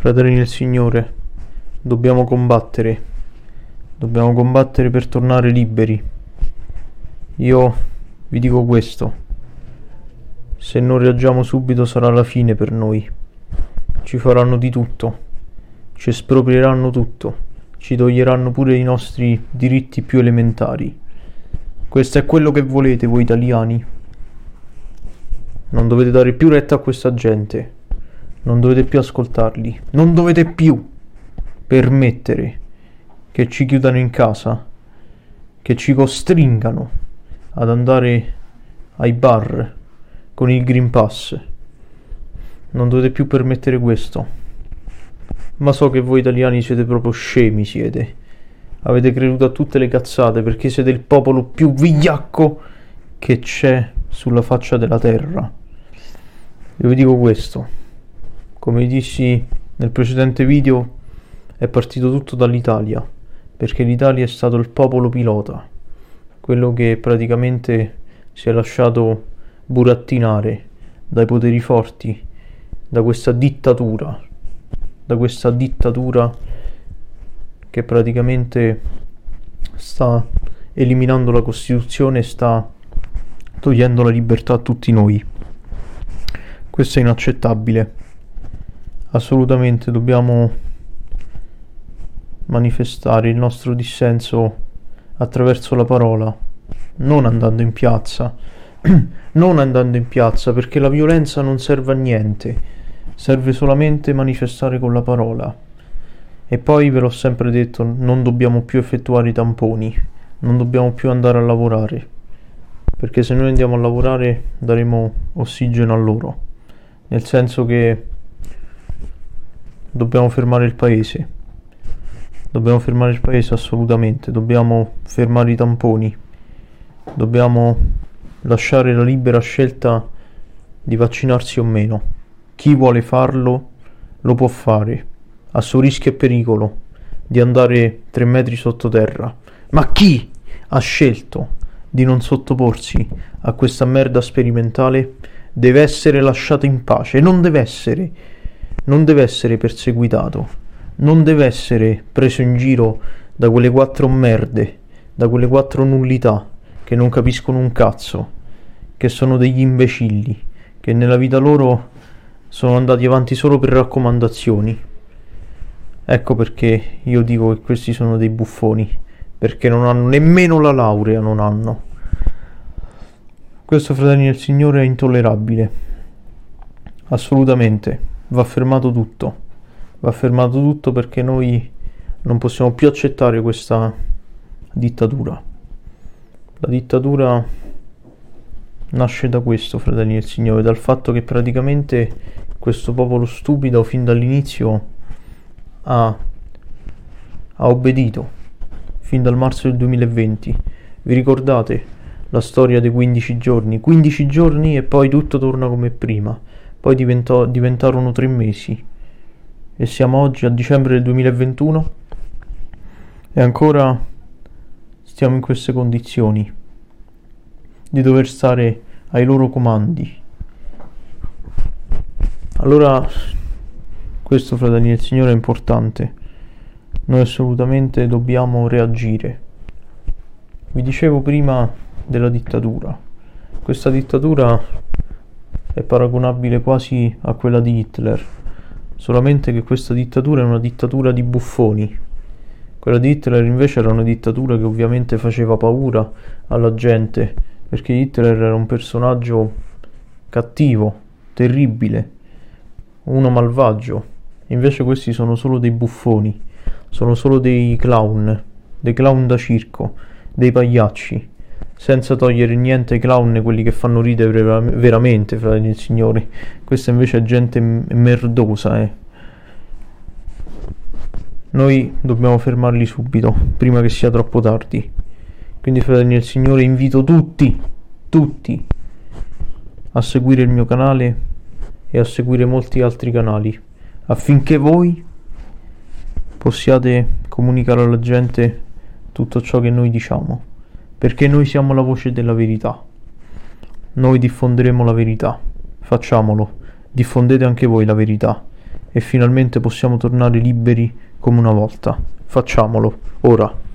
Fratelli del Signore, dobbiamo combattere. Dobbiamo combattere per tornare liberi. Io vi dico questo. Se non reagiamo subito sarà la fine per noi. Ci faranno di tutto. Ci esproprieranno tutto. Ci toglieranno pure i nostri diritti più elementari. Questo è quello che volete voi italiani. Non dovete dare più retta a questa gente. Non dovete più ascoltarli. Non dovete più permettere che ci chiudano in casa, che ci costringano ad andare ai bar con il Green Pass. Non dovete più permettere questo. Ma so che voi italiani siete proprio scemi, siete. Avete creduto a tutte le cazzate perché siete il popolo più vigliacco che c'è sulla faccia della terra. Io vi dico questo. Come dissi nel precedente video, è partito tutto dall'Italia, perché l'Italia è stato il popolo pilota, quello che praticamente si è lasciato burattinare dai poteri forti, da questa dittatura, da questa dittatura che praticamente sta eliminando la Costituzione e sta togliendo la libertà a tutti noi. Questo è inaccettabile assolutamente dobbiamo manifestare il nostro dissenso attraverso la parola, non andando in piazza, non andando in piazza perché la violenza non serve a niente, serve solamente manifestare con la parola. E poi ve l'ho sempre detto, non dobbiamo più effettuare i tamponi, non dobbiamo più andare a lavorare, perché se noi andiamo a lavorare daremo ossigeno a loro, nel senso che Dobbiamo fermare il paese. Dobbiamo fermare il paese assolutamente. Dobbiamo fermare i tamponi. Dobbiamo lasciare la libera scelta di vaccinarsi o meno. Chi vuole farlo lo può fare, a suo rischio e pericolo di andare tre metri sottoterra. Ma chi ha scelto di non sottoporsi a questa merda sperimentale deve essere lasciato in pace. Non deve essere non deve essere perseguitato, non deve essere preso in giro da quelle quattro merde, da quelle quattro nullità che non capiscono un cazzo, che sono degli imbecilli, che nella vita loro sono andati avanti solo per raccomandazioni. Ecco perché io dico che questi sono dei buffoni, perché non hanno nemmeno la laurea, non hanno. Questo, fratelli del Signore, è intollerabile. Assolutamente va fermato tutto. Va fermato tutto perché noi non possiamo più accettare questa dittatura. La dittatura nasce da questo, fratelli del Signore, dal fatto che praticamente questo popolo stupido fin dall'inizio ha, ha obbedito, fin dal marzo del 2020. Vi ricordate la storia dei 15 giorni? 15 giorni e poi tutto torna come prima poi diventò, diventarono tre mesi e siamo oggi a dicembre del 2021 e ancora stiamo in queste condizioni di dover stare ai loro comandi. Allora questo, fratelli del Signore, è importante. Noi assolutamente dobbiamo reagire. Vi dicevo prima della dittatura. Questa dittatura è paragonabile quasi a quella di Hitler, solamente che questa dittatura è una dittatura di buffoni. Quella di Hitler invece era una dittatura che ovviamente faceva paura alla gente, perché Hitler era un personaggio cattivo, terribile, uno malvagio. Invece questi sono solo dei buffoni, sono solo dei clown, dei clown da circo, dei pagliacci senza togliere niente ai clown, quelli che fanno ridere veramente, fratelli del Signore. Questa invece è gente merdosa, eh. Noi dobbiamo fermarli subito, prima che sia troppo tardi. Quindi, fratelli del Signore, invito tutti, tutti, a seguire il mio canale e a seguire molti altri canali, affinché voi possiate comunicare alla gente tutto ciò che noi diciamo perché noi siamo la voce della verità. Noi diffonderemo la verità. Facciamolo. Diffondete anche voi la verità. e finalmente possiamo tornare liberi come una volta. Facciamolo, ora.